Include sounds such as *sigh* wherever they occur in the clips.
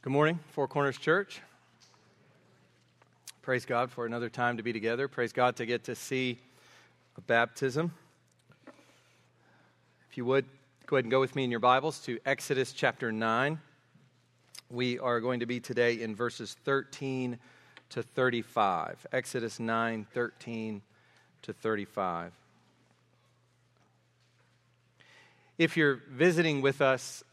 Good morning, Four Corners Church. Praise God for another time to be together. Praise God to get to see a baptism. If you would, go ahead and go with me in your Bibles to Exodus chapter 9. We are going to be today in verses 13 to 35. Exodus 9, 13 to 35. If you're visiting with us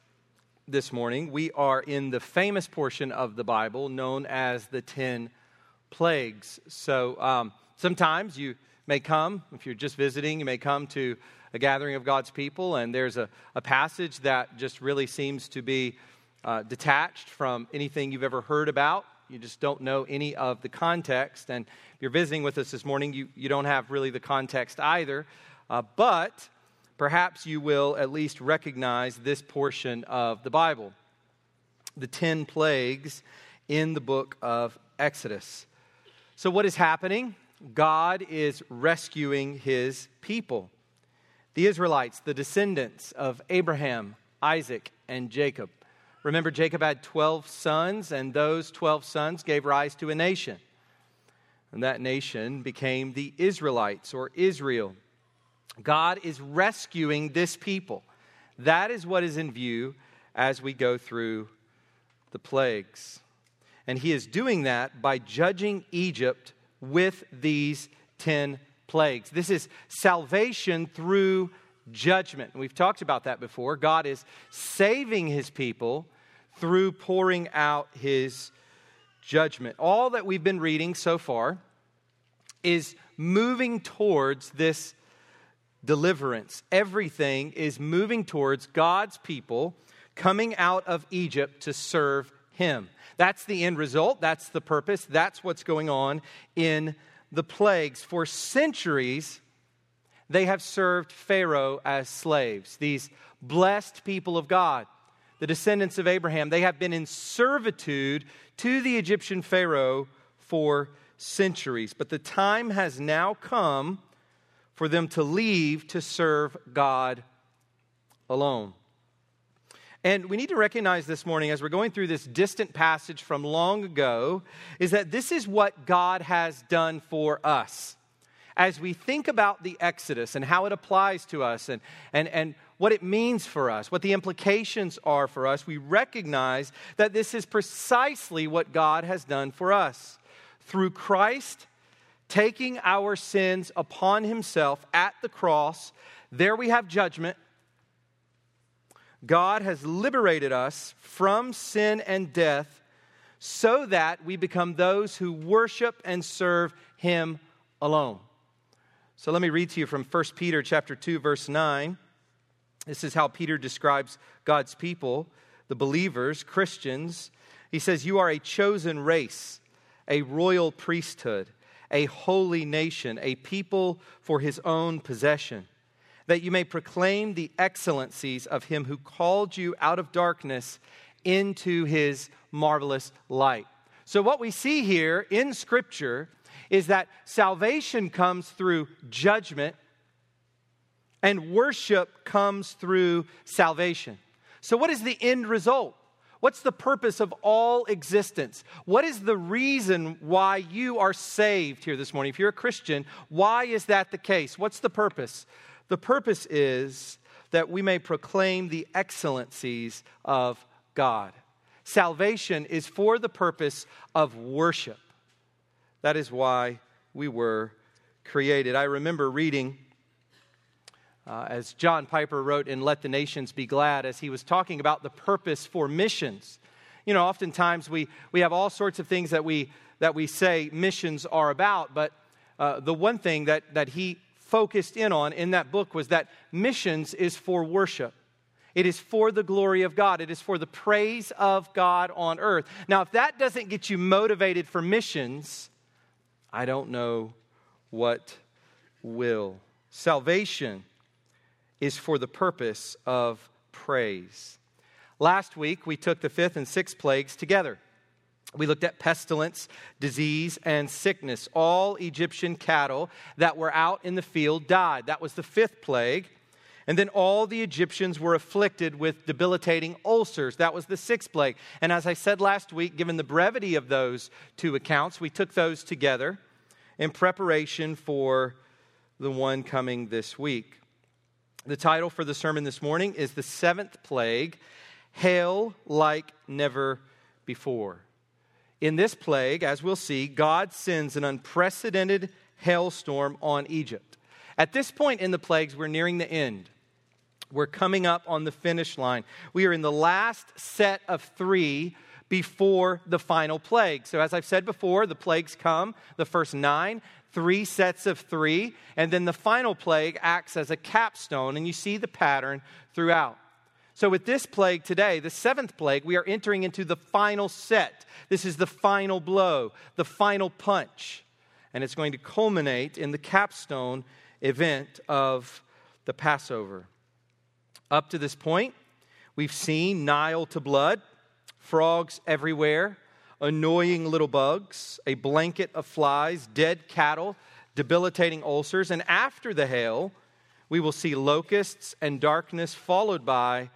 this morning, we are in the famous portion of the Bible known as the Ten Plagues. So um, sometimes you may come, if you're just visiting, you may come to a gathering of God's people, and there's a, a passage that just really seems to be uh, detached from anything you've ever heard about. You just don't know any of the context. And if you're visiting with us this morning, you, you don't have really the context either. Uh, but perhaps you will at least recognize this portion of the Bible the 10 plagues in the book of Exodus. So, what is happening? God is rescuing his people. The Israelites, the descendants of Abraham, Isaac, and Jacob. Remember, Jacob had 12 sons, and those 12 sons gave rise to a nation. And that nation became the Israelites or Israel. God is rescuing this people. That is what is in view as we go through the plagues. And he is doing that by judging Egypt with these 10 plagues. This is salvation through judgment. We've talked about that before. God is saving his people through pouring out his judgment. All that we've been reading so far is moving towards this deliverance. Everything is moving towards God's people coming out of Egypt to serve Him. That's the end result. That's the purpose. That's what's going on in the plagues. For centuries, they have served Pharaoh as slaves. These blessed people of God, the descendants of Abraham, they have been in servitude to the Egyptian Pharaoh for centuries. But the time has now come for them to leave to serve God alone. And we need to recognize this morning, as we're going through this distant passage from long ago, is that this is what God has done for us. As we think about the Exodus and how it applies to us and, and, and what it means for us, what the implications are for us, we recognize that this is precisely what God has done for us. Through Christ, taking our sins upon himself at the cross. There we have judgment. God has liberated us from sin and death so that we become those who worship and serve him alone. So let me read to you from 1 Peter chapter 2 verse 9. This is how Peter describes God's people, the believers, Christians. He says, "You are a chosen race, a royal priesthood, a holy nation, a people for his own possession, that you may proclaim the excellencies of him who called you out of darkness into his marvelous light. So, what we see here in Scripture is that salvation comes through judgment and worship comes through salvation. So, what is the end result? What's the purpose of all existence? What is the reason why you are saved here this morning? If you're a Christian, why is that the case? What's the purpose? The purpose is that we may proclaim the excellencies of God. Salvation is for the purpose of worship. That is why we were created. I remember reading uh, as John Piper wrote in Let the Nations Be Glad, as he was talking about the purpose for missions. You know, oftentimes we, we have all sorts of things that we, that we say missions are about, but uh, the one thing that, that he focused in on in that book was that missions is for worship. It is for the glory of God. It is for the praise of God on earth. Now, if that doesn't get you motivated for missions, I don't know what will. Salvation is for the purpose of praise. Last week, we took the fifth and sixth plagues together. We looked at pestilence, disease, and sickness. All Egyptian cattle that were out in the field died. That was the fifth plague. And then all the Egyptians were afflicted with debilitating ulcers. That was the sixth plague. And as I said last week, given the brevity of those two accounts, we took those together in preparation for the one coming this week. The title for the sermon this morning is The Seventh Plague Hail Like Never Before. In this plague, as we'll see, God sends an unprecedented hailstorm on Egypt. At this point in the plagues, we're nearing the end. We're coming up on the finish line. We are in the last set of three before the final plague. So, as I've said before, the plagues come, the first nine, three sets of three, and then the final plague acts as a capstone, and you see the pattern throughout. So, with this plague today, the seventh plague, we are entering into the final set. This is the final blow, the final punch. And it's going to culminate in the capstone event of the Passover. Up to this point, we've seen Nile to blood, frogs everywhere, annoying little bugs, a blanket of flies, dead cattle, debilitating ulcers, and after the hail, we will see locusts and darkness, followed by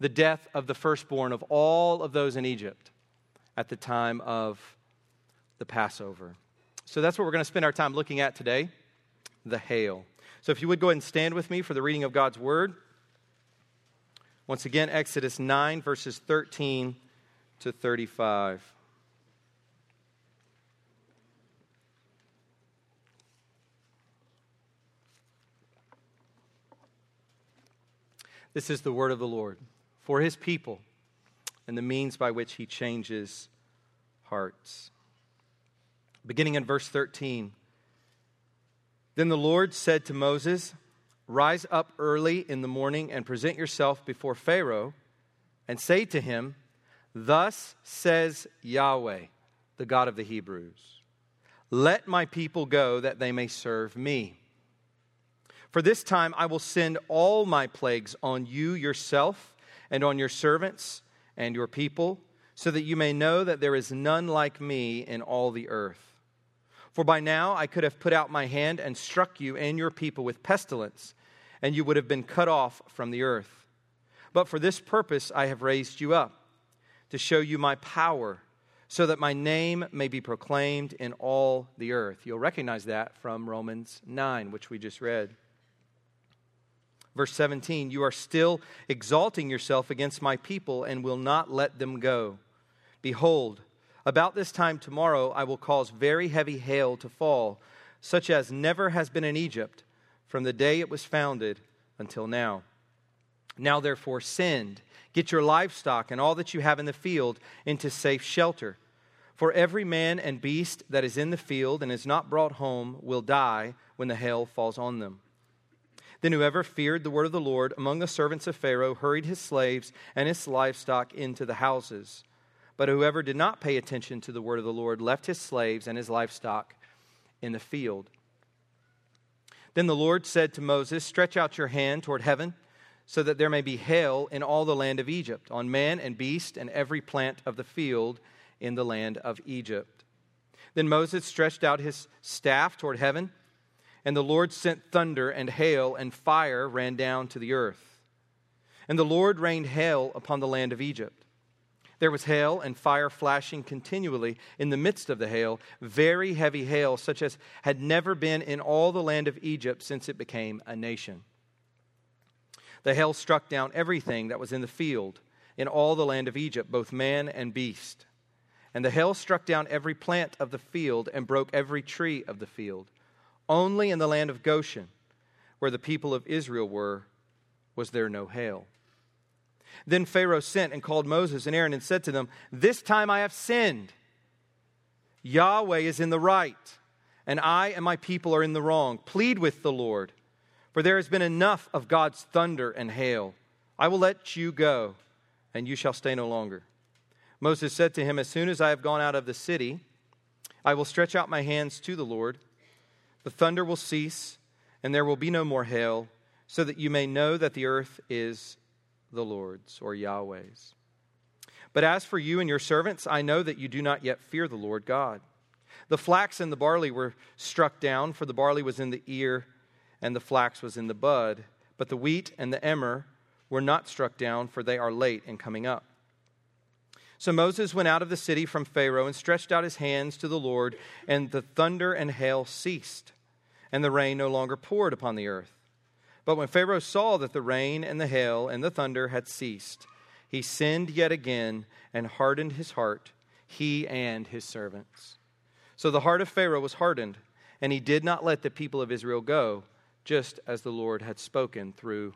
the death of the firstborn of all of those in Egypt at the time of the Passover. So that's what we're going to spend our time looking at today the hail. So if you would go ahead and stand with me for the reading of God's word. Once again, Exodus 9, verses 13 to 35. This is the word of the Lord for his people and the means by which he changes hearts. Beginning in verse 13. Then the Lord said to Moses, Rise up early in the morning and present yourself before Pharaoh, and say to him, Thus says Yahweh, the God of the Hebrews Let my people go that they may serve me. For this time I will send all my plagues on you yourself and on your servants and your people, so that you may know that there is none like me in all the earth. For by now I could have put out my hand and struck you and your people with pestilence, and you would have been cut off from the earth. But for this purpose I have raised you up, to show you my power, so that my name may be proclaimed in all the earth. You'll recognize that from Romans 9, which we just read. Verse 17 You are still exalting yourself against my people and will not let them go. Behold, about this time tomorrow, I will cause very heavy hail to fall, such as never has been in Egypt from the day it was founded until now. Now, therefore, send, get your livestock and all that you have in the field into safe shelter. For every man and beast that is in the field and is not brought home will die when the hail falls on them. Then whoever feared the word of the Lord among the servants of Pharaoh hurried his slaves and his livestock into the houses. But whoever did not pay attention to the word of the Lord left his slaves and his livestock in the field. Then the Lord said to Moses, Stretch out your hand toward heaven, so that there may be hail in all the land of Egypt, on man and beast and every plant of the field in the land of Egypt. Then Moses stretched out his staff toward heaven, and the Lord sent thunder and hail, and fire ran down to the earth. And the Lord rained hail upon the land of Egypt there was hail and fire flashing continually in the midst of the hail, very heavy hail, such as had never been in all the land of Egypt since it became a nation. The hail struck down everything that was in the field in all the land of Egypt, both man and beast. And the hail struck down every plant of the field and broke every tree of the field. Only in the land of Goshen, where the people of Israel were, was there no hail. Then Pharaoh sent and called Moses and Aaron and said to them, This time I have sinned. Yahweh is in the right, and I and my people are in the wrong. Plead with the Lord, for there has been enough of God's thunder and hail. I will let you go, and you shall stay no longer. Moses said to him, As soon as I have gone out of the city, I will stretch out my hands to the Lord. The thunder will cease, and there will be no more hail, so that you may know that the earth is the Lord's or Yahweh's. But as for you and your servants, I know that you do not yet fear the Lord God. The flax and the barley were struck down, for the barley was in the ear and the flax was in the bud, but the wheat and the emmer were not struck down, for they are late in coming up. So Moses went out of the city from Pharaoh and stretched out his hands to the Lord, and the thunder and hail ceased, and the rain no longer poured upon the earth. But when Pharaoh saw that the rain and the hail and the thunder had ceased, he sinned yet again and hardened his heart, he and his servants. So the heart of Pharaoh was hardened, and he did not let the people of Israel go, just as the Lord had spoken through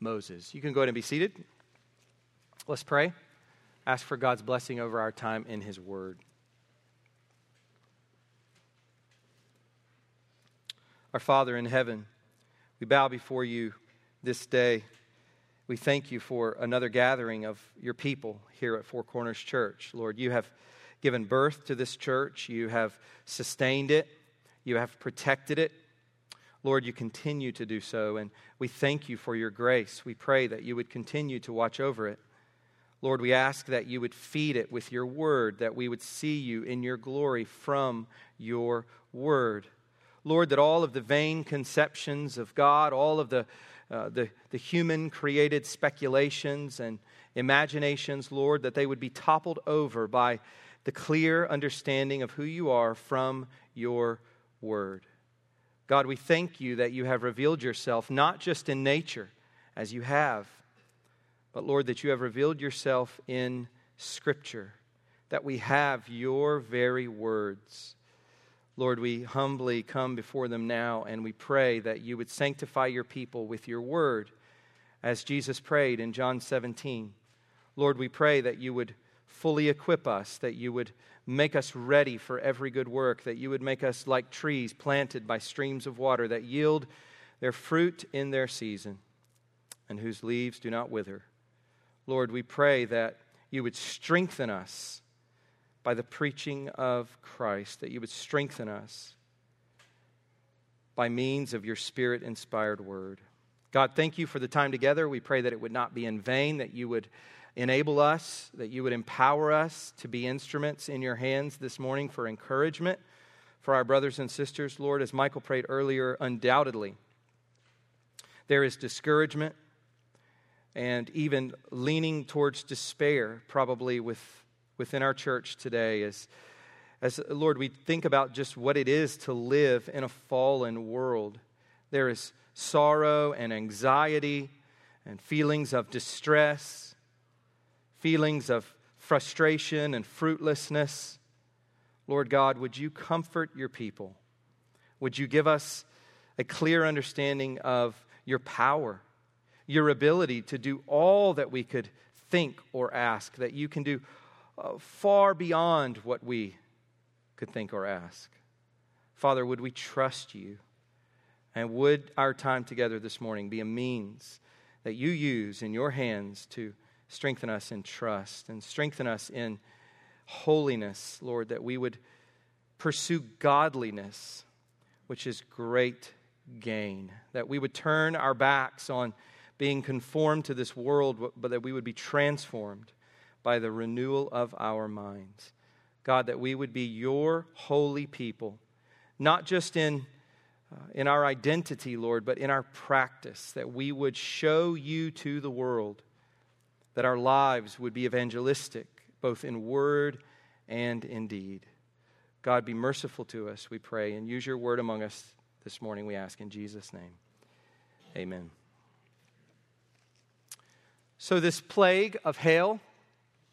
Moses. You can go ahead and be seated. Let's pray. Ask for God's blessing over our time in his word. Our Father in heaven, we bow before you this day. We thank you for another gathering of your people here at Four Corners Church. Lord, you have given birth to this church, you have sustained it, you have protected it. Lord, you continue to do so, and we thank you for your grace. We pray that you would continue to watch over it. Lord, we ask that you would feed it with your word, that we would see you in your glory from your word. Lord, that all of the vain conceptions of God, all of the, uh, the, the human created speculations and imaginations, Lord, that they would be toppled over by the clear understanding of who you are from your word. God, we thank you that you have revealed yourself not just in nature, as you have, but Lord, that you have revealed yourself in Scripture, that we have your very words. Lord, we humbly come before them now and we pray that you would sanctify your people with your word, as Jesus prayed in John 17. Lord, we pray that you would fully equip us, that you would make us ready for every good work, that you would make us like trees planted by streams of water that yield their fruit in their season and whose leaves do not wither. Lord, we pray that you would strengthen us by the preaching of Christ, that you would strengthen us by means of your spirit inspired word. God, thank you for the time together. We pray that it would not be in vain, that you would enable us, that you would empower us to be instruments in your hands this morning for encouragement for our brothers and sisters. Lord, as Michael prayed earlier, undoubtedly there is discouragement and even leaning towards despair, probably with within our church today as, as Lord, we think about just what it is to live in a fallen world. There is sorrow and anxiety and feelings of distress, feelings of frustration and fruitlessness. Lord God, would you comfort your people? Would you give us a clear understanding of your power, your ability to do all that we could think or ask, that you can do uh, far beyond what we could think or ask. Father, would we trust you? And would our time together this morning be a means that you use in your hands to strengthen us in trust and strengthen us in holiness, Lord, that we would pursue godliness, which is great gain, that we would turn our backs on being conformed to this world, but that we would be transformed by the renewal of our minds. God, that we would be your holy people, not just in, uh, in our identity, Lord, but in our practice, that we would show you to the world, that our lives would be evangelistic, both in word and in deed. God, be merciful to us, we pray, and use your word among us this morning, we ask in Jesus' name. Amen. So, this plague of hail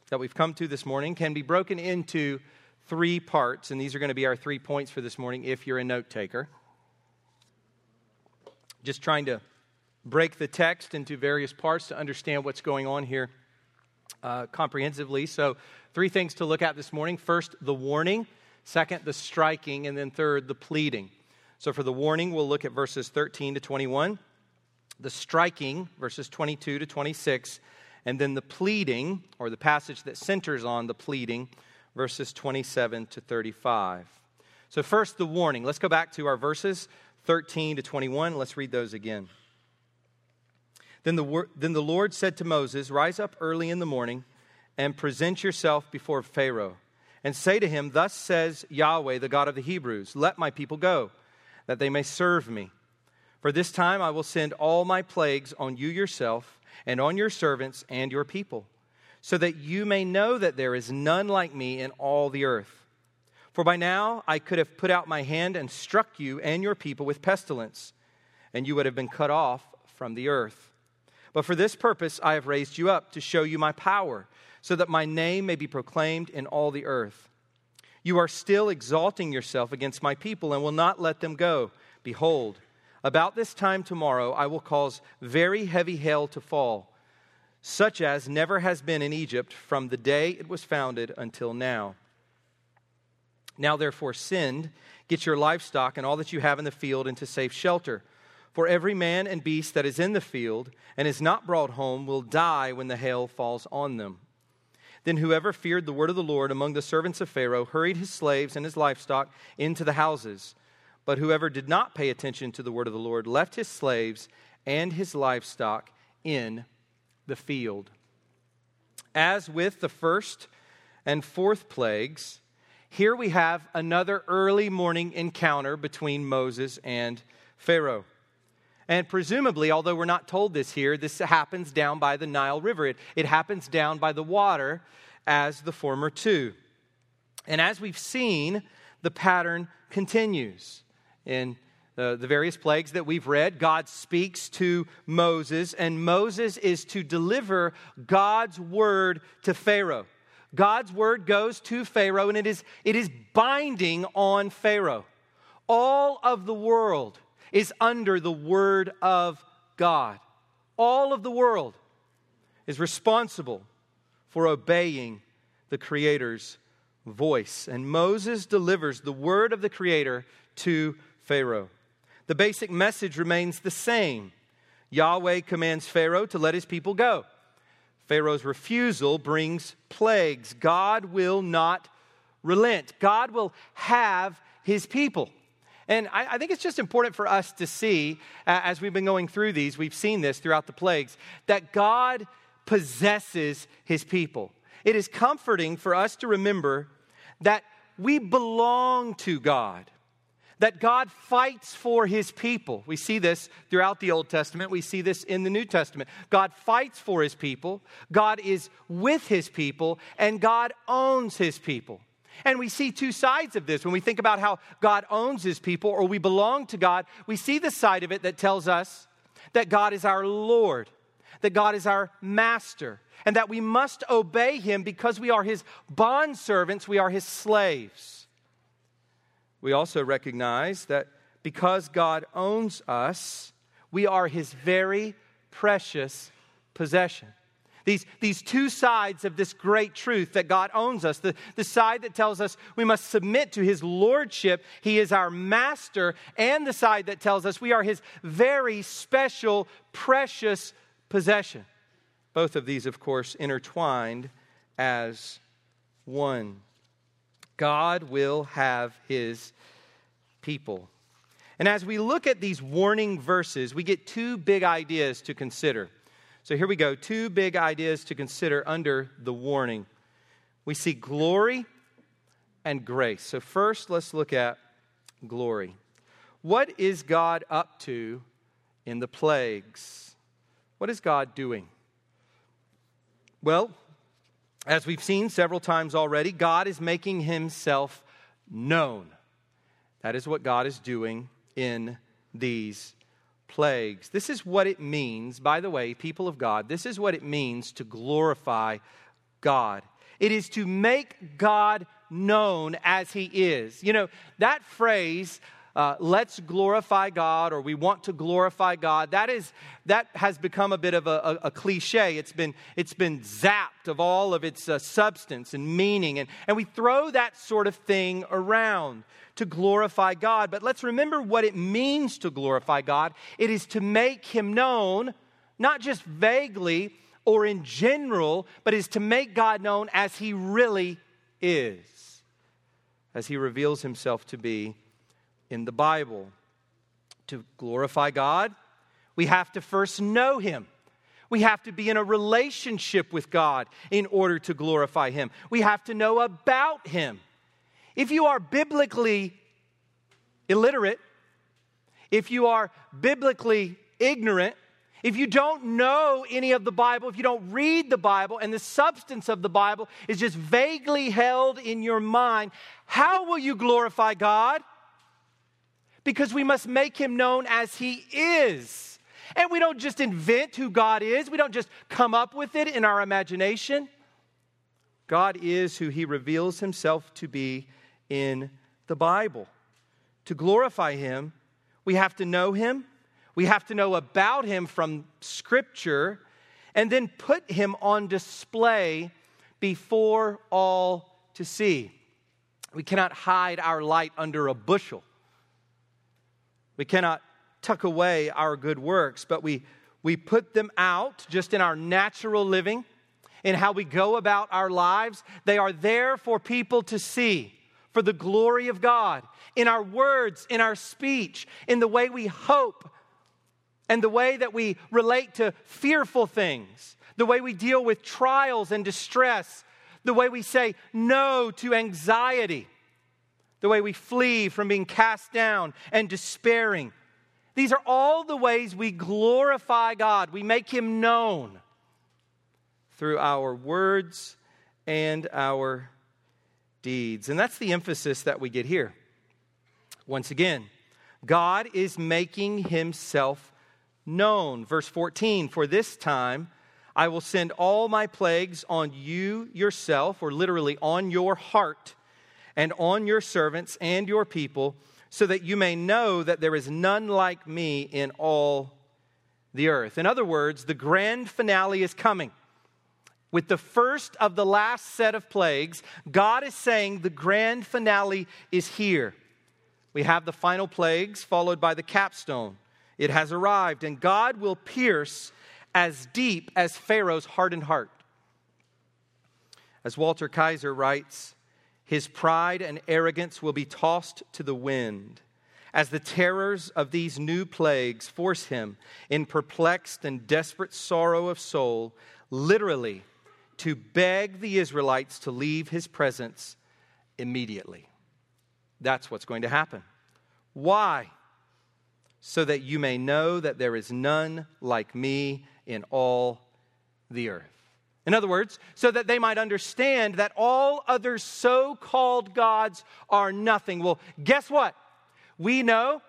that we've come to this morning can be broken into three parts, and these are going to be our three points for this morning if you're a note taker. Just trying to break the text into various parts to understand what's going on here uh, comprehensively. So, three things to look at this morning first, the warning, second, the striking, and then third, the pleading. So, for the warning, we'll look at verses 13 to 21, the striking, verses 22 to 26 and then the pleading, or the passage that centers on the pleading, verses 27 to 35. So, first, the warning. Let's go back to our verses 13 to 21. Let's read those again. Then the, then the Lord said to Moses, Rise up early in the morning and present yourself before Pharaoh, and say to him, Thus says Yahweh, the God of the Hebrews, Let my people go, that they may serve me. For this time I will send all my plagues on you yourself, and on your servants and your people, so that you may know that there is none like me in all the earth. For by now I could have put out my hand and struck you and your people with pestilence, and you would have been cut off from the earth. But for this purpose I have raised you up, to show you my power, so that my name may be proclaimed in all the earth. You are still exalting yourself against my people, and will not let them go. Behold, about this time tomorrow, I will cause very heavy hail to fall, such as never has been in Egypt from the day it was founded until now. Now, therefore, send, get your livestock and all that you have in the field into safe shelter. For every man and beast that is in the field and is not brought home will die when the hail falls on them. Then whoever feared the word of the Lord among the servants of Pharaoh hurried his slaves and his livestock into the houses but whoever did not pay attention to the word of the Lord left his slaves and his livestock in the field. As with the first and fourth plagues, here we have another early morning encounter between Moses and Pharaoh. And presumably, although we're not told this here, this happens down by the Nile River. It, it happens down by the water as the former two. And as we've seen, the pattern continues in uh, the various plagues that we've read, God speaks to Moses, and Moses is to deliver God's word to Pharaoh. God's word goes to Pharaoh, and it is, it is binding on Pharaoh. All of the world is under the word of God. All of the world is responsible for obeying the Creator's voice. And Moses delivers the word of the Creator to Pharaoh. The basic message remains the same Yahweh commands Pharaoh to let his people go. Pharaoh's refusal brings plagues. God will not relent, God will have his people. And I, I, think it's just important for us to see, uh, as we've been going through these, we've seen this throughout the plagues, that God possesses his people. It is comforting for us to remember that we belong to God that God fights for his people. We see this throughout the Old Testament. We see this in the New Testament. God fights for his people, God is with his people, and God owns his people. And we see two sides of this. When we think about how God owns his people or we belong to God, we see the side of it that tells us that God is our Lord, that God is our master, and that we must obey him because we are his bondservants, we are his slaves. We also recognize that because God owns us, we are his very precious possession. These, these two sides of this great truth that God owns us the, the side that tells us we must submit to his lordship, he is our master, and the side that tells us we are his very special, precious possession. Both of these, of course, intertwined as one. God will have his people. And as we look at these warning verses, we get two big ideas to consider. So here we go two big ideas to consider under the warning. We see glory and grace. So, first, let's look at glory. What is God up to in the plagues? What is God doing? Well, as we've seen several times already, God is making himself known. That is what God is doing in these plagues. This is what it means, by the way, people of God, this is what it means to glorify God. It is to make God known as He is. You know, that phrase, uh, let's glorify God or we want to glorify God, that, is, that has become a bit of a, a, a cliche. It's been, it's been zapped of all of its uh, substance and meaning, and, and we throw that sort of thing around to glorify God. But let's remember what it means to glorify God it is to make Him known, not just vaguely or in general, but is to make God known as He really is, as He reveals Himself to be in the Bible. To glorify God, we have to first know Him. We have to be in a relationship with God in order to glorify Him. We have to know about Him. If you are biblically illiterate, if you are biblically ignorant, if you don't know any of the Bible, if you don't read the Bible, and the substance of the Bible is just vaguely held in your mind, how will you glorify God? Because we must make him known as he is. And we don't just invent who God is, we don't just come up with it in our imagination. God is who he reveals himself to be in the Bible. To glorify him, we have to know him we have to know about him from Scripture and then put him on display before all to see. We cannot hide our light under a bushel. We cannot tuck away our good works, but we, we put them out just in our natural living, in how we go about our lives. They are there for people to see, for the glory of God, in our words, in our speech, in the way we hope and the way that we relate to fearful things, the way we deal with trials and distress, the way we say no to anxiety, the way we flee from being cast down and despairing. These are all the ways we glorify God. We make Him known through our words and our deeds. And that's the emphasis that we get here. Once again, God is making Himself known. Verse 14, for this time I will send all my plagues on you yourself, or literally on your heart, and on your servants and your people, so that you may know that there is none like me in all the earth. In other words, the grand finale is coming. With the first of the last set of plagues, God is saying the grand finale is here. We have the final plagues followed by the capstone. It has arrived, and God will pierce as deep as Pharaoh's hardened heart. As Walter Kaiser writes, his pride and arrogance will be tossed to the wind as the terrors of these new plagues force him, in perplexed and desperate sorrow of soul, literally to beg the Israelites to leave his presence immediately. That's what's going to happen. Why? so that you may know that there is none like me in all the earth. In other words, so that they might understand that all other so called gods are nothing. Well, guess what? We know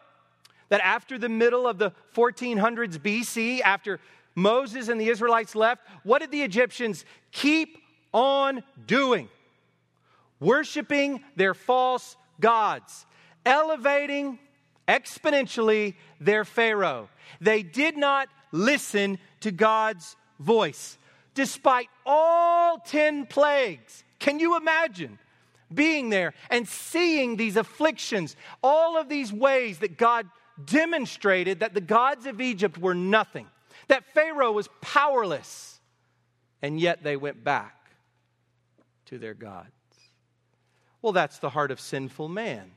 that after the middle of the 1400s BC, after Moses and the Israelites left, what did the Egyptians keep on doing? Worshiping their false gods, elevating exponentially their Pharaoh. They did not listen to God's voice, despite all 10 plagues. Can you imagine? Being there and seeing these afflictions, all of these ways that God demonstrated that the gods of Egypt were nothing, that Pharaoh was powerless, and yet they went back to their gods. Well, that's the heart of sinful man.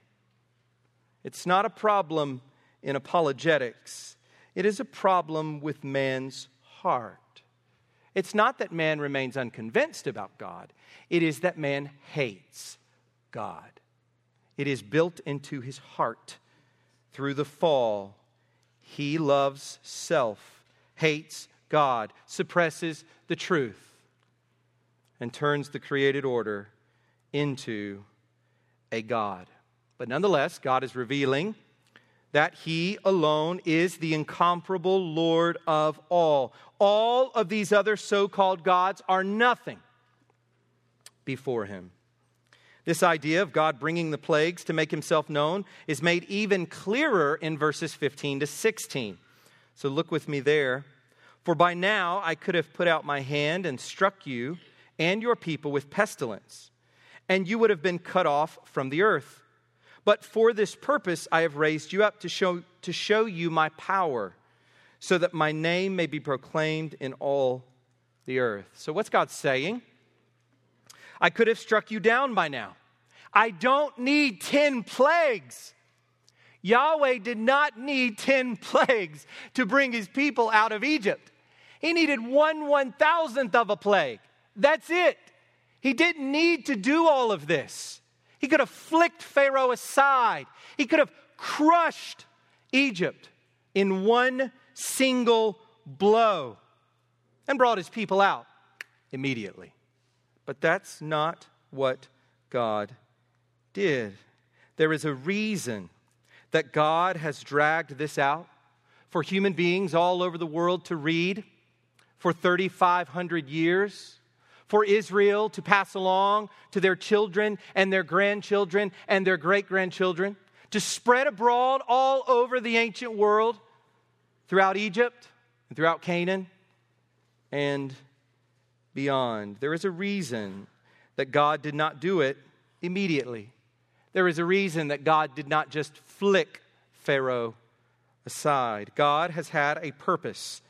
It's not a problem in apologetics, it is a problem with man's heart. It's not that man remains unconvinced about God, it is that man hates God. It is built into his heart through the fall. He loves self, hates God, suppresses the truth, and turns the created order into a God. But nonetheless, God is revealing that He alone is the incomparable Lord of all. All of these other so called gods are nothing before Him. This idea of God bringing the plagues to make Himself known is made even clearer in verses 15 to 16. So look with me there. For by now I could have put out my hand and struck you and your people with pestilence, and you would have been cut off from the earth. But for this purpose I have raised you up to show, to show you my power, so that my name may be proclaimed in all the earth. So, what's God saying? I could have struck you down by now. I don't need 10 plagues. Yahweh did not need 10 *laughs* plagues to bring his people out of Egypt. He needed one one thousandth of a plague. That's it. He didn't need to do all of this. He could have flicked Pharaoh aside. He could have crushed Egypt in one single blow and brought his people out immediately. But that's not what God did. There is a reason that God has dragged this out for human beings all over the world to read for 3,500 years, for Israel to pass along to their children and their grandchildren and their great grandchildren, to spread abroad all over the ancient world, throughout Egypt and throughout Canaan and beyond. There is a reason that God did not do it immediately. There is a reason that God did not just flick Pharaoh aside. God has had a purpose,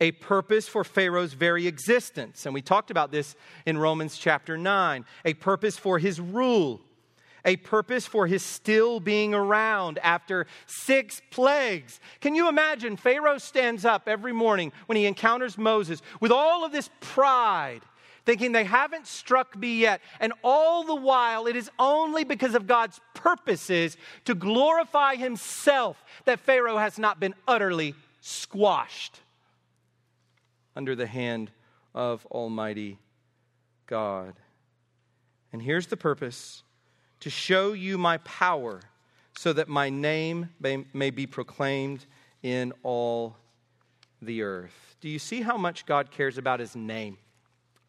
a purpose for Pharaoh's very existence. And we talked about this in Romans chapter 9 a purpose for his rule, a purpose for his still being around after six plagues. Can you imagine? Pharaoh stands up every morning when he encounters Moses with all of this pride thinking they haven't struck me yet. And all the while, it is only because of God's purposes to glorify Himself that Pharaoh has not been utterly squashed under the hand of Almighty God. And here's the purpose to show you my power so that my name may, may be proclaimed in all the earth. Do you see how much God cares about his name?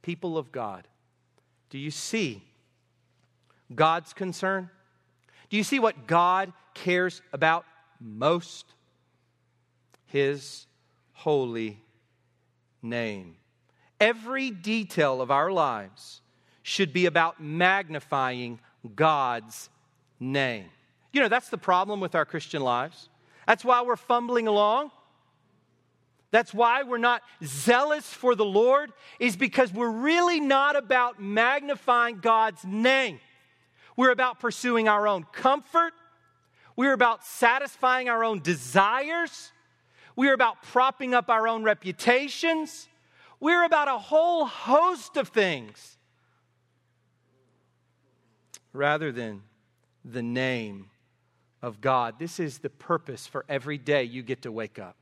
people of God, do you see God's concern? Do you see what God cares about most? His holy name. Every detail of our lives should be about magnifying God's name. You know, that's the problem with our Christian lives. That's why we're fumbling along. That's why we're not zealous for the Lord, is because we're really not about magnifying God's name. We're about pursuing our own comfort. We're about satisfying our own desires. We're about propping up our own reputations. We're about a whole host of things rather than the name of God. This is the purpose for every day you get to wake up.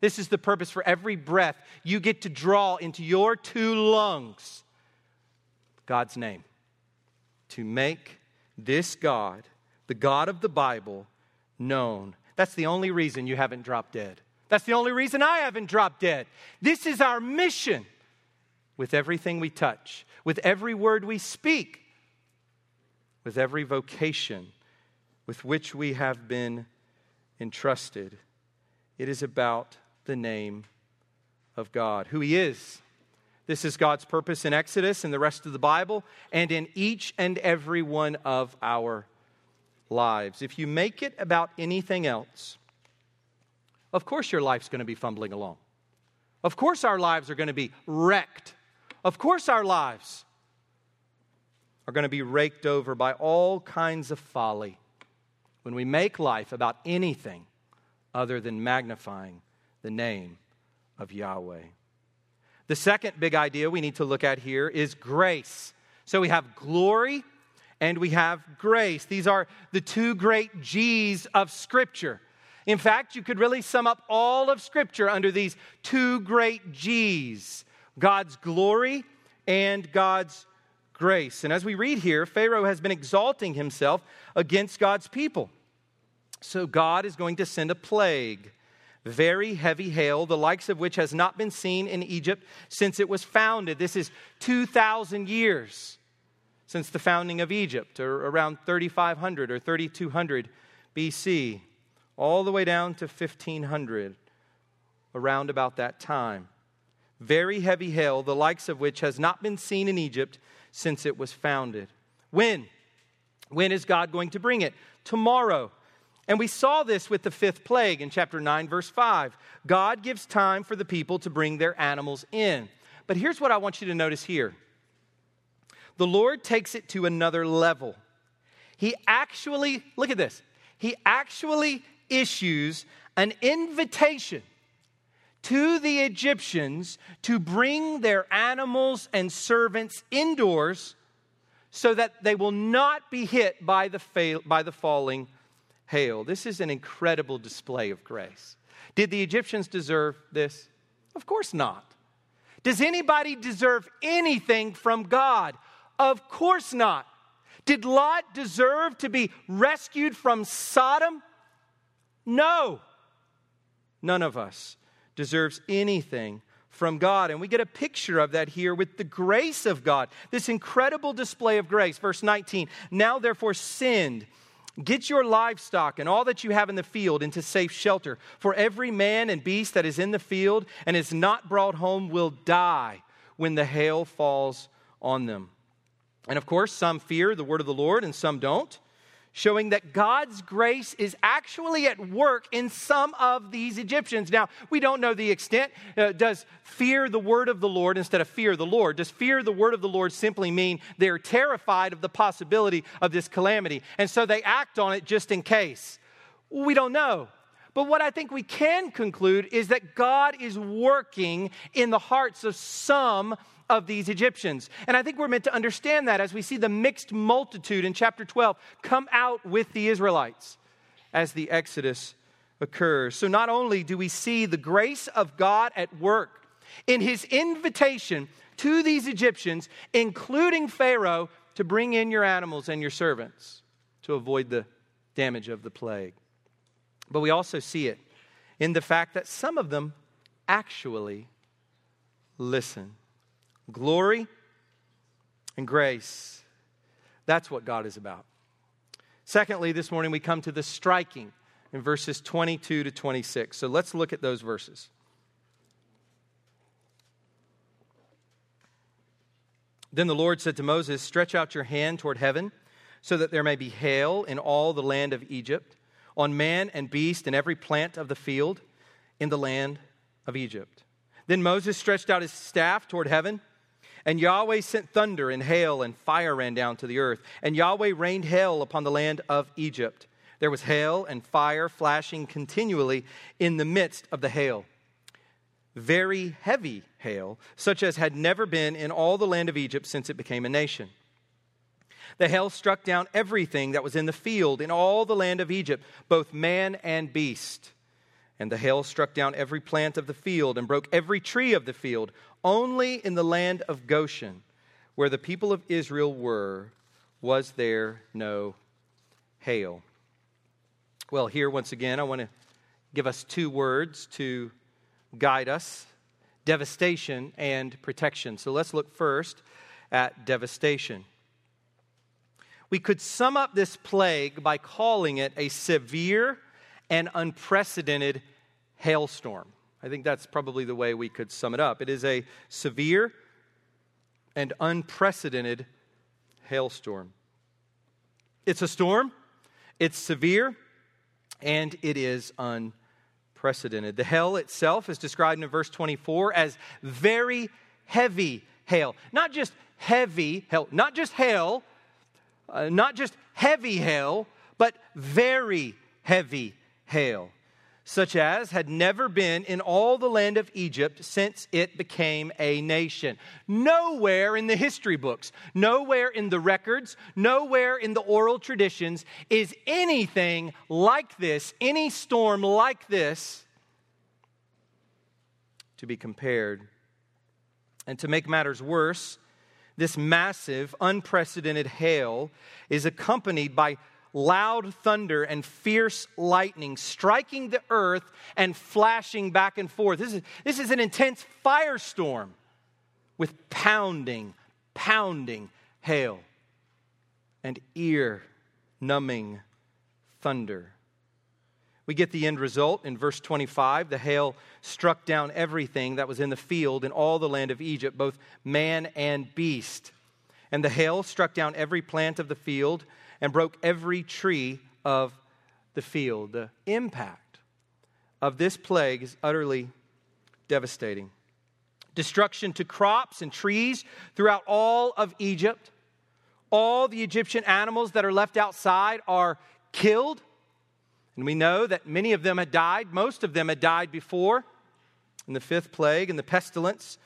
This is the purpose for every breath you get to draw into your two lungs God's name. To make this God, the God of the Bible, known. That's the only reason you haven't dropped dead. That's the only reason I haven't dropped dead. This is our mission with everything we touch, with every word we speak, with every vocation with which we have been entrusted. It is about the name of God, who He is. This is God's purpose in Exodus and the rest of the Bible and in each and every one of our lives. If you make it about anything else, of course your life's going to be fumbling along. Of course our lives are going to be wrecked. Of course our lives are going to be raked over by all kinds of folly when we make life about anything other than magnifying the name of Yahweh. The second big idea we need to look at here is grace. So we have glory and we have grace. These are the two great G's of Scripture. In fact, you could really sum up all of Scripture under these two great G's God's glory and God's grace. And as we read here, Pharaoh has been exalting himself against God's people. So God is going to send a plague very heavy hail, the likes of which has not been seen in Egypt since it was founded. This is 2,000 years since the founding of Egypt, or around 3,500 or 3,200 BC, all the way down to 1,500, around about that time. Very heavy hail, the likes of which has not been seen in Egypt since it was founded. When? When is God going to bring it? Tomorrow. And we saw this with the fifth plague in chapter 9, verse 5. God gives time for the people to bring their animals in. But here's what I want you to notice here the Lord takes it to another level. He actually, look at this, he actually issues an invitation to the Egyptians to bring their animals and servants indoors so that they will not be hit by the, fail, by the falling hail. This is an incredible display of grace. Did the Egyptians deserve this? Of course not. Does anybody deserve anything from God? Of course not. Did Lot deserve to be rescued from Sodom? No. None of us deserves anything from God. And we get a picture of that here with the grace of God, this incredible display of grace. Verse 19 Now therefore send. Get your livestock and all that you have in the field into safe shelter. For every man and beast that is in the field and is not brought home will die when the hail falls on them. And of course, some fear the word of the Lord and some don't showing that God's grace is actually at work in some of these Egyptians. Now, we don't know the extent. Uh, does fear the word of the Lord instead of fear the Lord? Does fear the word of the Lord simply mean they're terrified of the possibility of this calamity, and so they act on it just in case? We don't know. But what I think we can conclude is that God is working in the hearts of some of these Egyptians. And I think we're meant to understand that as we see the mixed multitude in chapter 12 come out with the Israelites as the Exodus occurs. So not only do we see the grace of God at work in his invitation to these Egyptians, including Pharaoh, to bring in your animals and your servants to avoid the damage of the plague. But we also see it in the fact that some of them actually listen glory, and grace. That's what God is about. Secondly, this morning we come to the striking in verses 22 to 26. So let's look at those verses. Then the Lord said to Moses, Stretch out your hand toward heaven, so that there may be hail in all the land of Egypt, on man and beast and every plant of the field in the land of Egypt. Then Moses stretched out his staff toward heaven and Yahweh sent thunder and hail, and fire ran down to the earth. And Yahweh rained hail upon the land of Egypt. There was hail and fire flashing continually in the midst of the hail. Very heavy hail, such as had never been in all the land of Egypt since it became a nation. The hail struck down everything that was in the field in all the land of Egypt, both man and beast. And the hail struck down every plant of the field and broke every tree of the field. Only in the land of Goshen, where the people of Israel were, was there no hail. Well, here once again, I want to give us two words to guide us devastation and protection. So let's look first at devastation. We could sum up this plague by calling it a severe and unprecedented hailstorm. I think that's probably the way we could sum it up. It is a severe and unprecedented hailstorm. It's a storm, it's severe, and it is unprecedented. The hail itself is described in verse 24 as very heavy hail. Not just heavy hail, not just hail, uh, not just heavy hail, but very heavy hail such as had never been in all the land of Egypt since it became a nation. Nowhere in the history books, nowhere in the records, nowhere in the oral traditions is anything like this, any storm like this, to be compared. And to make matters worse, this massive, unprecedented hail is accompanied by loud thunder and fierce lightning striking the earth and flashing back and forth. This is, this is an intense firestorm with pounding, pounding hail and ear numbing thunder. We get the end result in verse 25. The hail struck down everything that was in the field in all the land of Egypt, both man and beast. And the hail struck down every plant of the field and broke every tree of the field. The impact of this plague is utterly devastating. Destruction to crops and trees throughout all of Egypt. All the Egyptian animals that are left outside are killed. And we know that many of them had died. Most of them had died before in the fifth plague and the pestilence.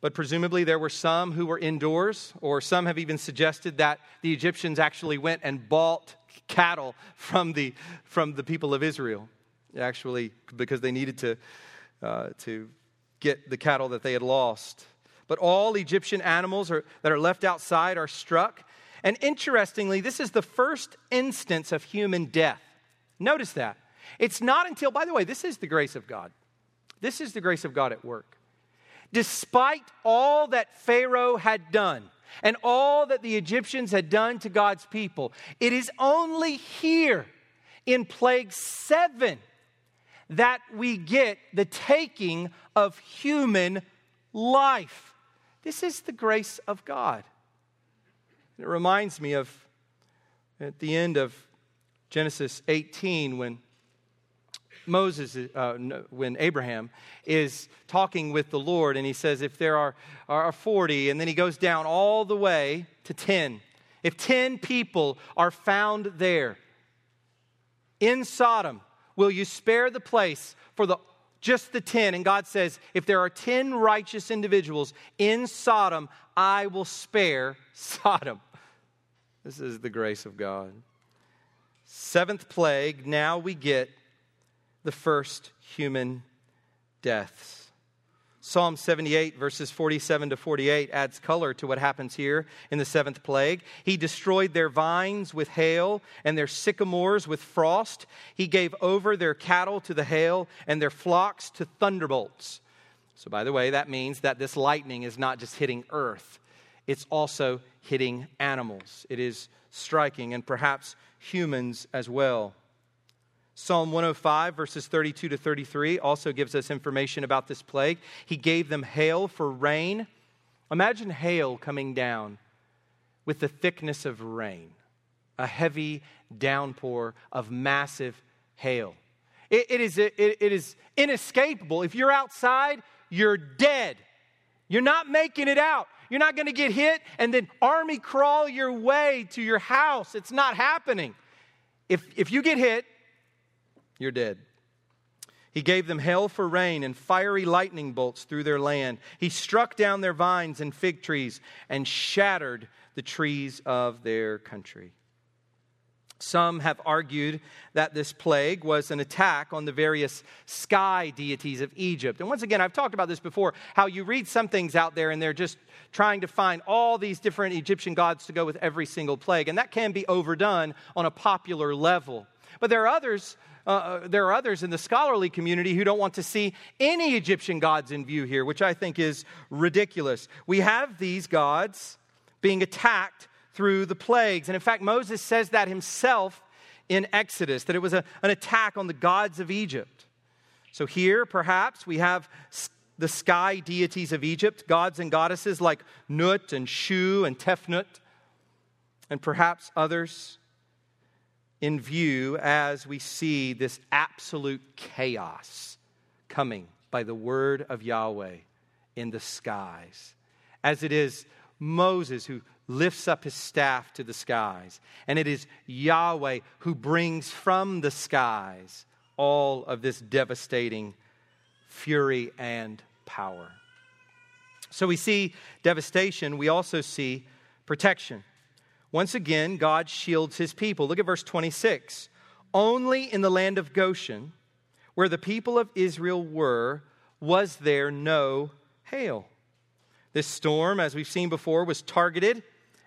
But presumably, there were some who were indoors, or some have even suggested that the Egyptians actually went and bought cattle from the, from the people of Israel, actually, because they needed to, uh, to get the cattle that they had lost. But all Egyptian animals are, that are left outside are struck. And interestingly, this is the first instance of human death. Notice that. It's not until, by the way, this is the grace of God. This is the grace of God at work. Despite all that Pharaoh had done and all that the Egyptians had done to God's people, it is only here in plague seven that we get the taking of human life. This is the grace of God. It reminds me of at the end of Genesis 18 when Moses, uh, when Abraham is talking with the Lord, and he says, If there are, are 40, and then he goes down all the way to 10. If 10 people are found there in Sodom, will you spare the place for the just the 10 and god says if there are 10 righteous individuals in sodom i will spare sodom. This is the grace of god. Seventh plague now we get the first human deaths. Psalm 78, verses 47 to 48, adds color to what happens here in the seventh plague. He destroyed their vines with hail and their sycamores with frost. He gave over their cattle to the hail and their flocks to thunderbolts. So, by the way, that means that this lightning is not just hitting earth, it's also hitting animals. It is striking, and perhaps humans as well. Psalm 105, verses 32 to 33, also gives us information about this plague. He gave them hail for rain. Imagine hail coming down with the thickness of rain, a heavy downpour of massive hail. it, it is, it, it is inescapable. If you're outside, you're dead. You're not making it out. You're not going to get hit and then army crawl your way to your house. It's not happening. If, if you get hit, you're dead. He gave them hail for rain and fiery lightning bolts through their land. He struck down their vines and fig trees and shattered the trees of their country. Some have argued that this plague was an attack on the various sky deities of Egypt. And once again, I've talked about this before how you read some things out there and they're just trying to find all these different Egyptian gods to go with every single plague. And that can be overdone on a popular level. But there are others uh, uh, there are others in the scholarly community who don't want to see any Egyptian gods in view here, which I think is ridiculous. We have these gods being attacked through the plagues. And in fact, Moses says that himself in Exodus, that it was a, an attack on the gods of Egypt. So here, perhaps, we have the sky deities of Egypt, gods and goddesses like Nut and Shu and Tefnut, and perhaps others in view as we see this absolute chaos coming by the word of Yahweh in the skies. As it is Moses who lifts up his staff to the skies, and it is Yahweh who brings from the skies all of this devastating fury and power. So we see devastation, we also see protection. Once again, God shields his people. Look at verse 26. Only in the land of Goshen, where the people of Israel were, was there no hail. This storm, as we've seen before, was targeted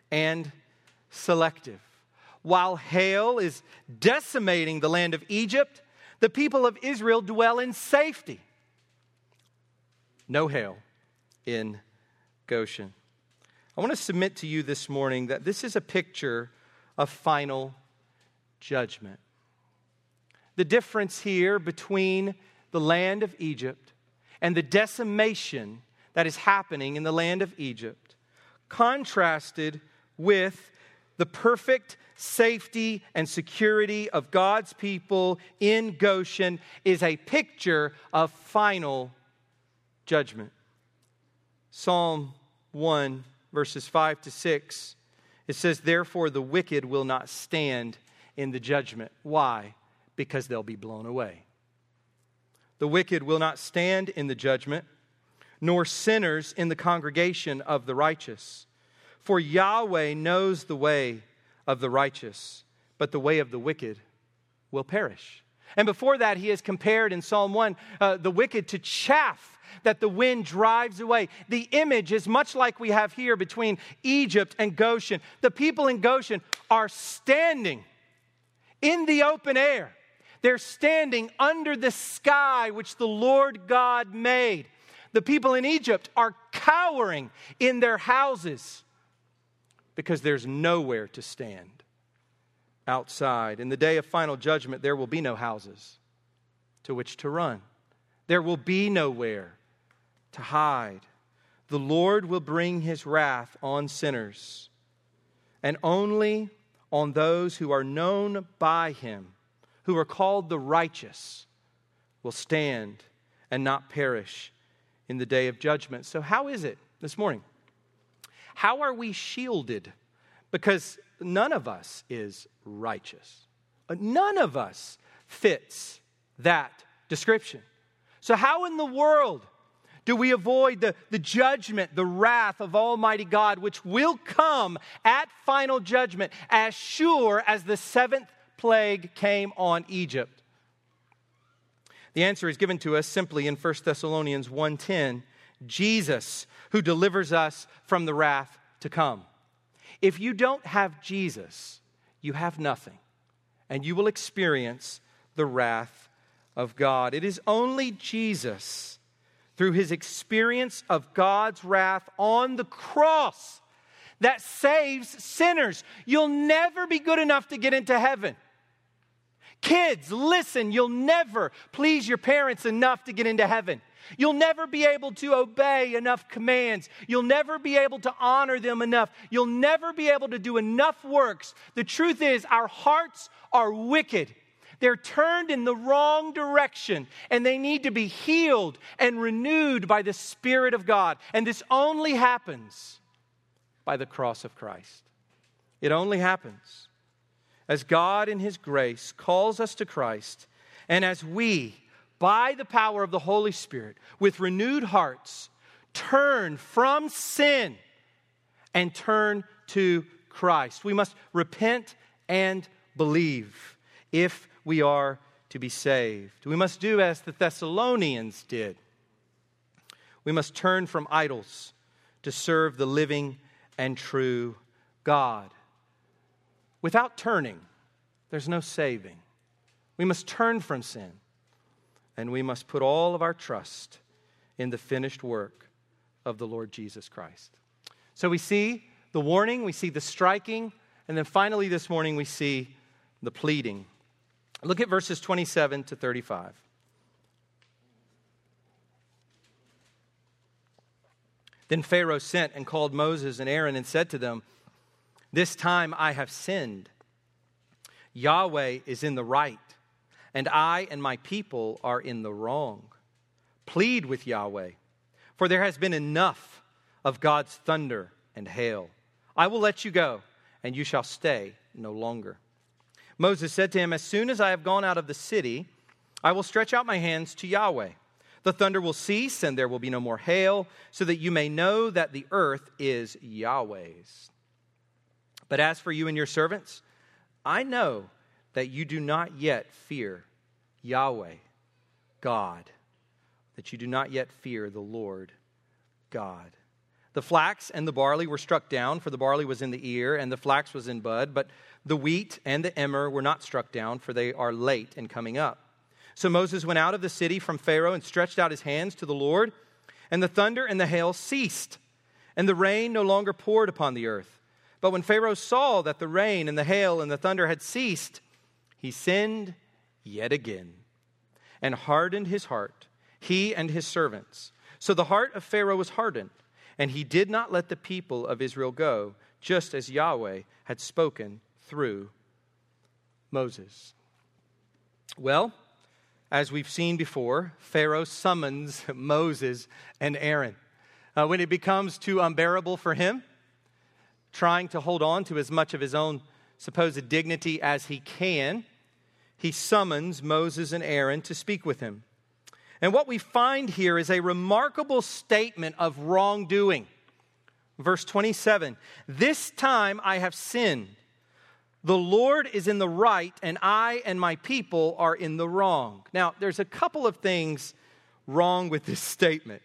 and selective. While hail is decimating the land of Egypt, the people of Israel dwell in safety. No hail in Goshen. I want to submit to you this morning that this is a picture of final judgment. The difference here between the land of Egypt and the decimation that is happening in the land of Egypt, contrasted with the perfect safety and security of God's people in Goshen, is a picture of final judgment. Psalm 1 verses 5 to 6, it says, Therefore the wicked will not stand in the judgment. Why? Because they'll be blown away. The wicked will not stand in the judgment, nor sinners in the congregation of the righteous. For Yahweh knows the way of the righteous, but the way of the wicked will perish. And before that, he has compared in Psalm 1 uh, the wicked to chaff that the wind drives away. The image is much like we have here between Egypt and Goshen. The people in Goshen are standing in the open air. They're standing under the sky which the Lord God made. The people in Egypt are cowering in their houses because there's nowhere to stand outside. In the day of final judgment, there will be no houses to which to run, there will be nowhere to hide. The Lord will bring his wrath on sinners, and only on those who are known by him, who are called the righteous, will stand and not perish in the day of judgment. So, how is it this morning? How are we shielded? Because none of us is righteous. Uh, none of us fits that description. So, how in the world do we avoid the, the judgment, the wrath of Almighty God, which will come at final judgment as sure as the seventh plague came on Egypt? The answer is given to us simply in 1 Thessalonians 1:10, Jesus who delivers us from the wrath to come. If you don't have Jesus, you have nothing, and you will experience the wrath of God. It is only Jesus through his experience of God's wrath on the cross that saves sinners. You'll never be good enough to get into heaven. Kids, listen, you'll never please your parents enough to get into heaven. You'll never be able to obey enough commands. You'll never be able to honor them enough. You'll never be able to do enough works. The truth is, our hearts are wicked. They're turned in the wrong direction and they need to be healed and renewed by the Spirit of God. And this only happens by the cross of Christ. It only happens as God, in His grace, calls us to Christ and as we, by the power of the Holy Spirit, with renewed hearts, turn from sin and turn to Christ. We must repent and believe if we are to be saved. We must do as the Thessalonians did. We must turn from idols to serve the living and true God. Without turning, there's no saving. We must turn from sin, and we must put all of our trust in the finished work of the Lord Jesus Christ. So we see the warning, we see the striking, and then finally this morning we see the pleading. Look at verses 27 to 35. Then Pharaoh sent and called Moses and Aaron and said to them, This time I have sinned. Yahweh is in the right, and I and my people are in the wrong. Plead with Yahweh, for there has been enough of God's thunder and hail. I will let you go, and you shall stay no longer. Moses said to him, As soon as I have gone out of the city, I will stretch out my hands to Yahweh. The thunder will cease, and there will be no more hail, so that you may know that the earth is Yahweh's. But as for you and your servants, I know that you do not yet fear Yahweh, God, that you do not yet fear the Lord God. The flax and the barley were struck down, for the barley was in the ear, and the flax was in bud, but the wheat and the emmer were not struck down, for they are late in coming up. So Moses went out of the city from Pharaoh and stretched out his hands to the Lord, and the thunder and the hail ceased, and the rain no longer poured upon the earth. But when Pharaoh saw that the rain and the hail and the thunder had ceased, he sinned yet again and hardened his heart, he and his servants. So the heart of Pharaoh was hardened, and he did not let the people of Israel go, just as Yahweh had spoken through Moses. Well, as we've seen before, Pharaoh summons *laughs* Moses and Aaron. Uh, when it becomes too unbearable for him, trying to hold on to as much of his own supposed dignity as he can, he summons Moses and Aaron to speak with him. And what we find here is a remarkable statement of wrongdoing. Verse 27 This time I have sinned. The Lord is in the right, and I and my people are in the wrong. Now, there's a couple of things wrong with this statement,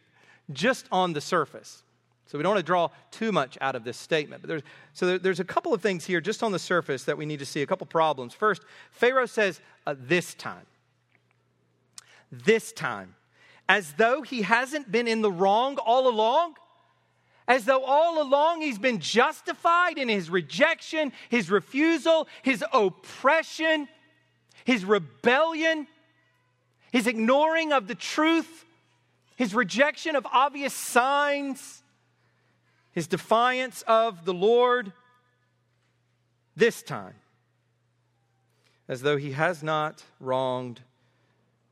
just on the surface. So we don't want to draw too much out of this statement. But there's, so there, there's a couple of things here just on the surface that we need to see, a couple problems. First, Pharaoh says, uh, this time. This time. As though he hasn't been in the wrong all along. As though all along he's been justified in his rejection, his refusal, his oppression, his rebellion, his ignoring of the truth, his rejection of obvious signs his defiance of the Lord this time, as though he has not wronged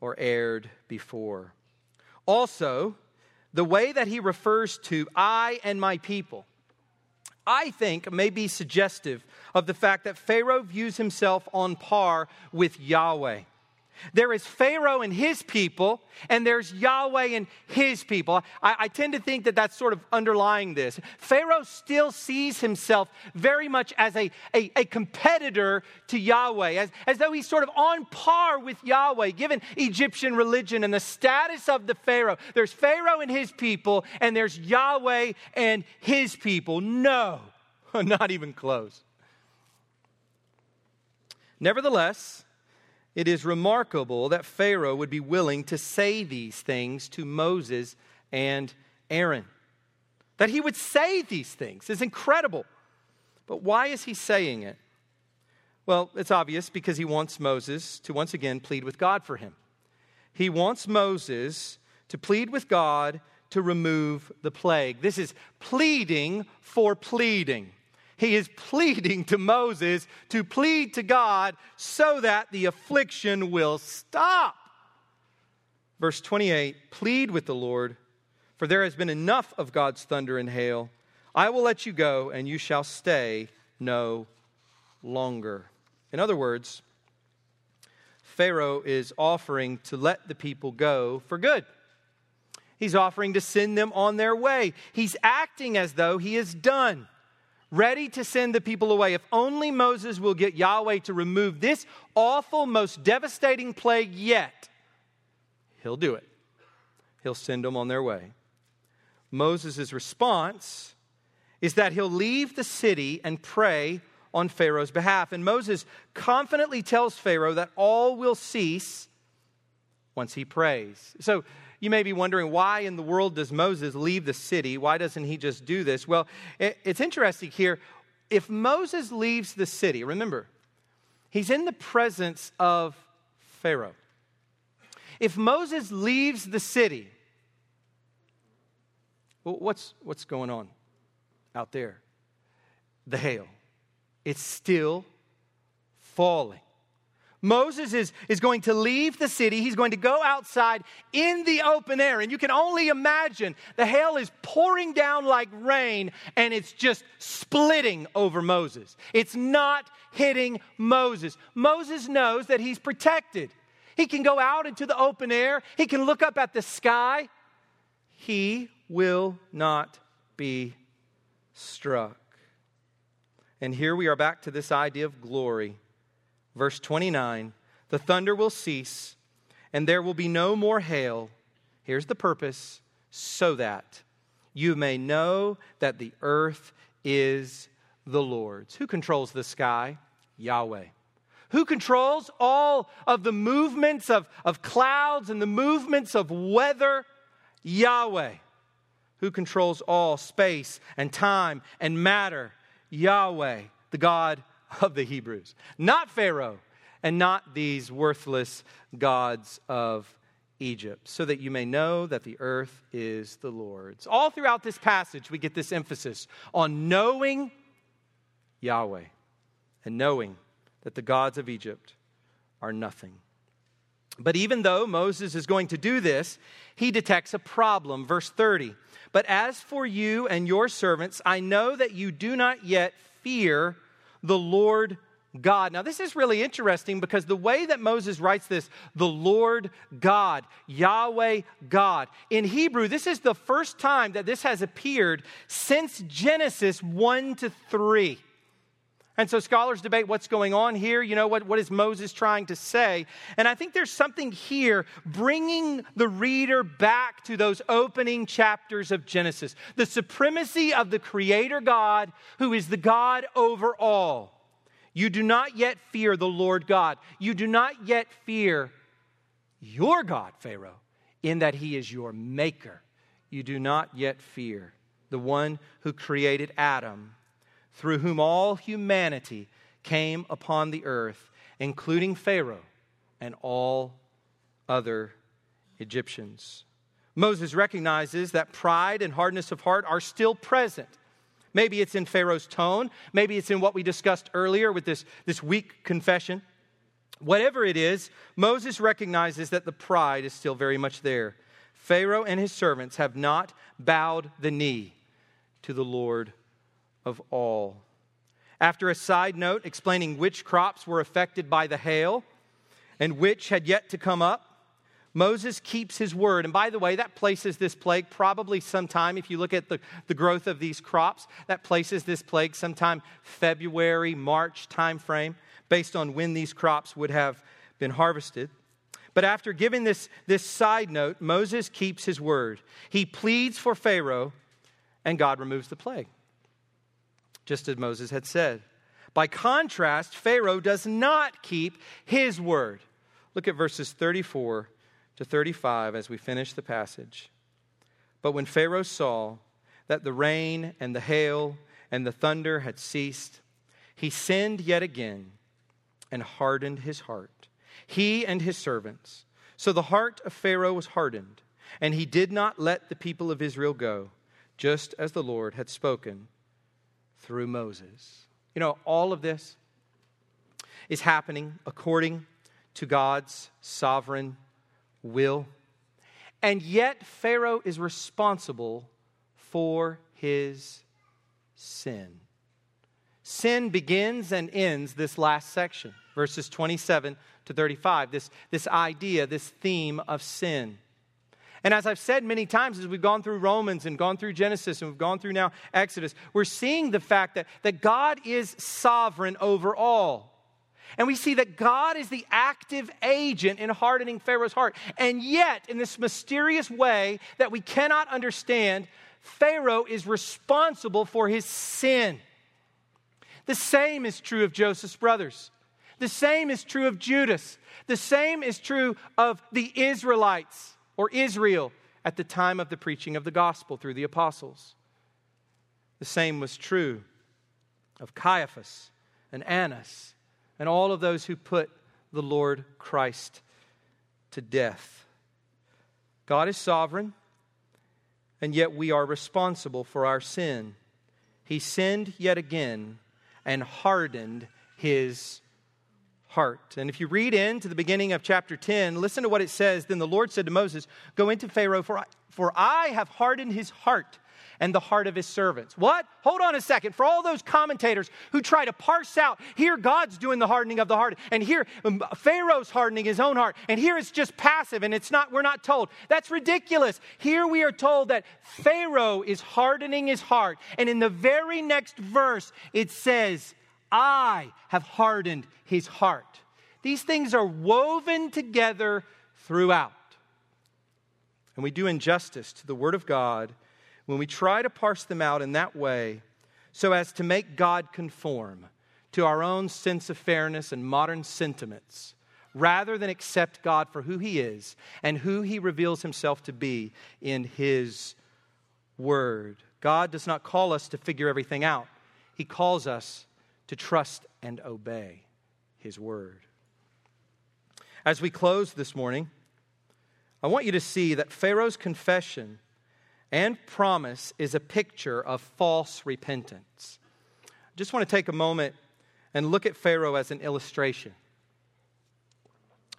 or erred before. Also, the way that he refers to I and my people, I think may be suggestive of the fact that Pharaoh views himself on par with Yahweh. There is Pharaoh and his people, and there's Yahweh and his people. I, I, tend to think that that's sort of underlying this. Pharaoh still sees himself very much as a, a, a competitor to Yahweh, as, as though he's sort of on par with Yahweh, given Egyptian religion and the status of the Pharaoh. There's Pharaoh and his people, and there's Yahweh and his people. No, *laughs* not even close. Nevertheless, it is remarkable that Pharaoh would be willing to say these things to Moses and Aaron. That he would say these things is incredible. But why is he saying it? Well, it's obvious because he wants Moses to once again plead with God for him. He wants Moses to plead with God to remove the plague. This is pleading for pleading. He is pleading to Moses to plead to God so that the affliction will stop. Verse 28 Plead with the Lord, for there has been enough of God's thunder and hail. I will let you go, and you shall stay no longer. In other words, Pharaoh is offering to let the people go for good. He's offering to send them on their way. He's acting as though he is done ready to send the people away. If only Moses will get Yahweh to remove this awful, most devastating plague yet, he'll do it. He'll send them on their way. Moses' response is that he'll leave the city and pray on Pharaoh's behalf. And Moses confidently tells Pharaoh that all will cease once he prays. So you may be wondering, why in the world does Moses leave the city? Why doesn't he just do this? Well, it's interesting here. If Moses leaves the city, remember, he's in the presence of Pharaoh. If Moses leaves the city, well, what's, what's going on out there? The hail. It's still falling. Moses is, is going to leave the city. He's going to go outside in the open air. And you can only imagine the hail is pouring down like rain and it's just splitting over Moses. It's not hitting Moses. Moses knows that he's protected. He can go out into the open air, he can look up at the sky. He will not be struck. And here we are back to this idea of glory. Verse 29 The thunder will cease, and there will be no more hail. Here's the purpose so that you may know that the earth is the Lord's. Who controls the sky? Yahweh. Who controls all of the movements of, of clouds and the movements of weather? Yahweh. Who controls all space and time and matter? Yahweh, the God of the Hebrews, not Pharaoh, and not these worthless gods of Egypt, so that you may know that the earth is the Lord's. All throughout this passage, we get this emphasis on knowing Yahweh and knowing that the gods of Egypt are nothing. But even though Moses is going to do this, he detects a problem. Verse 30 But as for you and your servants, I know that you do not yet fear the Lord God. Now, this is really interesting because the way that Moses writes this, the Lord God, Yahweh God, in Hebrew, this is the first time that this has appeared since Genesis 1 to 3. And so scholars debate what's going on here. You know, what, what is Moses trying to say? And I think there's something here bringing the reader back to those opening chapters of Genesis the supremacy of the Creator God, who is the God over all. You do not yet fear the Lord God. You do not yet fear your God, Pharaoh, in that he is your maker. You do not yet fear the one who created Adam through whom all humanity came upon the earth, including Pharaoh and all other Egyptians. Moses recognizes that pride and hardness of heart are still present. Maybe it's in Pharaoh's tone, maybe it's in what we discussed earlier with this, this weak confession. Whatever it is, Moses recognizes that the pride is still very much there. Pharaoh and his servants have not bowed the knee to the Lord of all. After a side note explaining which crops were affected by the hail and which had yet to come up, Moses keeps his word. And by the way, that places this plague probably sometime, if you look at the, the growth of these crops, that places this plague sometime February, March timeframe, based on when these crops would have been harvested. But after giving this, this side note, Moses keeps his word. He pleads for Pharaoh, and God removes the plague just as Moses had said. By contrast, Pharaoh does not keep his word. Look at verses 34 to 35 as we finish the passage. But when Pharaoh saw that the rain and the hail and the thunder had ceased, he sinned yet again and hardened his heart, he and his servants. So the heart of Pharaoh was hardened, and he did not let the people of Israel go, just as the Lord had spoken through Moses. You know, all of this is happening according to God's sovereign will. And yet, Pharaoh is responsible for his sin. Sin begins and ends this last section, verses 27 to 35, this, this idea, this theme of sin. And as I've said many times, as we've gone through Romans and gone through Genesis and we've gone through now Exodus, we're seeing the fact that, that God is sovereign over all. And we see that God is the active agent in hardening Pharaoh's heart. And yet, in this mysterious way that we cannot understand, Pharaoh is responsible for his sin. The same is true of Joseph's brothers. The same is true of Judas. The same is true of the Israelites or Israel at the time of the preaching of the gospel through the apostles. The same was true of Caiaphas and Annas and all of those who put the Lord Christ to death. God is sovereign, and yet we are responsible for our sin. He sinned yet again and hardened his heart. And if you read into the beginning of chapter 10, listen to what it says. Then the Lord said to Moses, Go into Pharaoh, for I, for I have hardened his heart and the heart of his servants. What? Hold on a second. For all those commentators who try to parse out, here God's doing the hardening of the heart, and here um, Pharaoh's hardening his own heart, and here it's just passive and it's not, we're not told. That's ridiculous. Here we are told that Pharaoh is hardening his heart, and in the very next verse it says, I have hardened his heart. These things are woven together throughout. And we do injustice to the Word of God when we try to parse them out in that way so as to make God conform to our own sense of fairness and modern sentiments rather than accept God for who He is and who He reveals Himself to be in His Word. God does not call us to figure everything out, He calls us to trust and obey His word. As we close this morning, I want you to see that Pharaoh's confession and promise is a picture of false repentance. I just want to take a moment and look at Pharaoh as an illustration.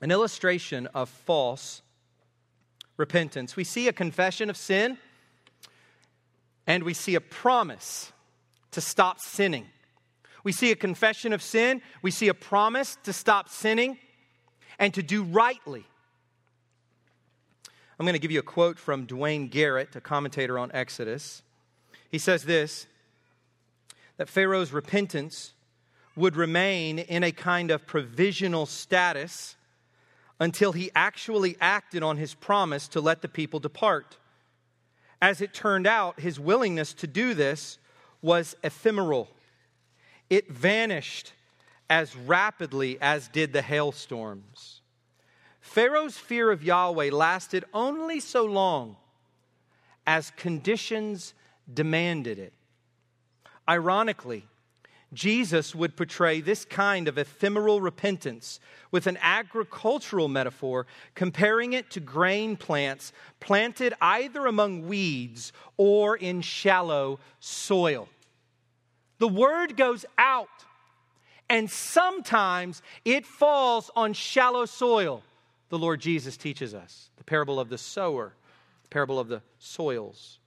An illustration of false repentance. We see a confession of sin and we see a promise to stop sinning. We see a confession of sin, we see a promise to stop sinning and to do rightly. I'm going to give you a quote from Duane Garrett, a commentator on Exodus. He says this that Pharaoh's repentance would remain in a kind of provisional status until he actually acted on his promise to let the people depart. As it turned out, his willingness to do this was ephemeral. It vanished as rapidly as did the hailstorms. Pharaoh's fear of Yahweh lasted only so long as conditions demanded it. Ironically, Jesus would portray this kind of ephemeral repentance with an agricultural metaphor, comparing it to grain plants planted either among weeds or in shallow soil. The word goes out, and sometimes it falls on shallow soil, the Lord Jesus teaches us. The parable of the sower, the parable of the soils.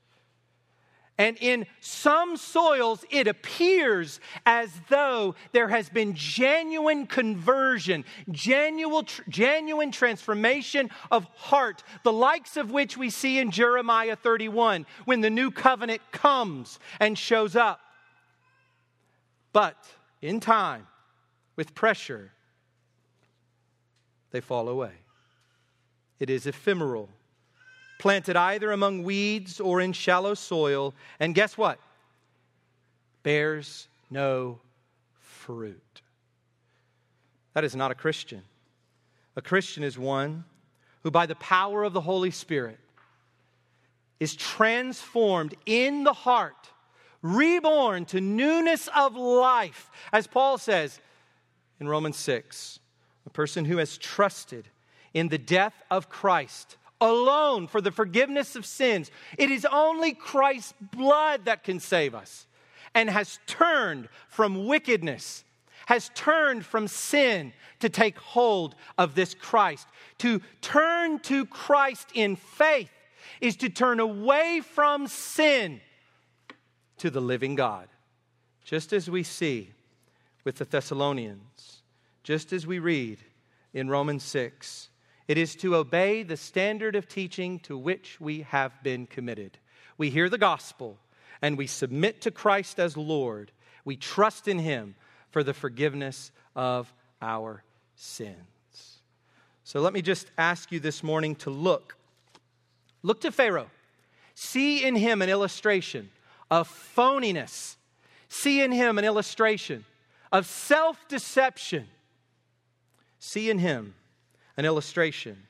And in some soils, it appears as though there has been genuine conversion, genuine, genuine transformation of heart, the likes of which we see in Jeremiah 31 when the new covenant comes and shows up. But in time, with pressure, they fall away. It is ephemeral planted either among weeds or in shallow soil, and guess what? Bears no fruit. That is not a Christian. A Christian is one who, by the power of the Holy Spirit, is transformed in the heart, reborn to newness of life. As Paul says in Romans 6, a person who has trusted in the death of Christ alone for the forgiveness of sins. It is only Christ's blood that can save us and has turned from wickedness, has turned from sin to take hold of this Christ. To turn to Christ in faith is to turn away from sin to the living God. Just as we see with the Thessalonians, just as we read in Romans 6 it is to obey the standard of teaching to which we have been committed. We hear the gospel and we submit to Christ as Lord. We trust in Him for the forgiveness of our sins. So let me just ask you this morning to look. Look to Pharaoh. See in him an illustration of phoniness. See in him an illustration of self deception. See in him an illustration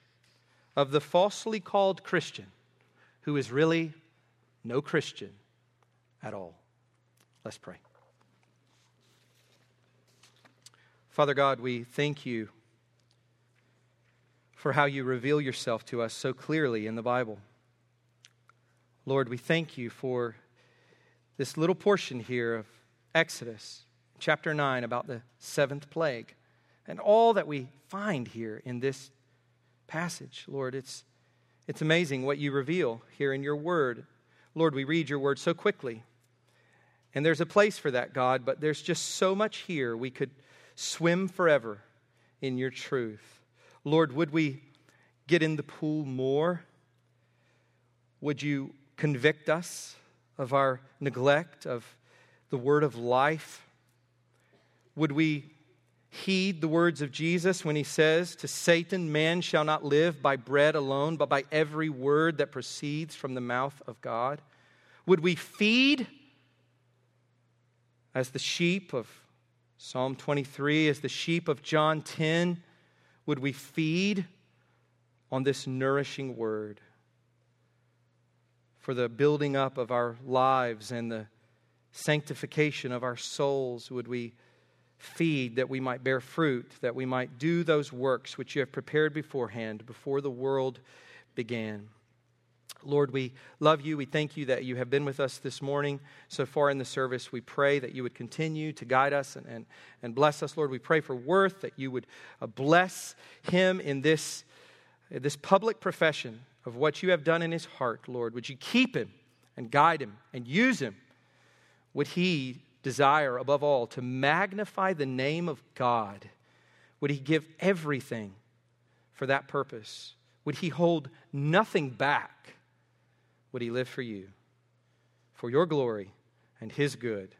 of the falsely called Christian who is really no Christian at all. Let's pray. Father God, we thank you for how you reveal yourself to us so clearly in the Bible. Lord, we thank you for this little portion here of Exodus, chapter 9, about the seventh plague and all that we find here in this passage. Lord, it's, it's amazing what you reveal here in your word. Lord, we read your word so quickly. And there's a place for that, God, but there's just so much here. We could swim forever in your truth. Lord, would we get in the pool more? Would you convict us of our neglect of the word of life? Would we heed the words of Jesus when he says to Satan, Man shall not live by bread alone, but by every word that proceeds from the mouth of God? Would we feed as the sheep of Psalm 23, as the sheep of John 10? Would we feed on this nourishing word for the building up of our lives and the sanctification of our souls? Would we? feed, that we might bear fruit, that we might do those works which you have prepared beforehand, before the world began. Lord, we love you. We thank you that you have been with us this morning so far in the service. We pray that you would continue to guide us and, and, and bless us. Lord, we pray for Worth, that you would uh, bless him in this, this public profession of what you have done in his heart, Lord. Would you keep him and guide him and use him? Would he desire above all to magnify the name of God? Would he give everything for that purpose? Would he hold nothing back? Would he live for you, for your glory and his good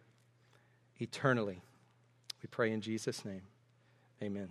eternally? We pray in Jesus' name. Amen.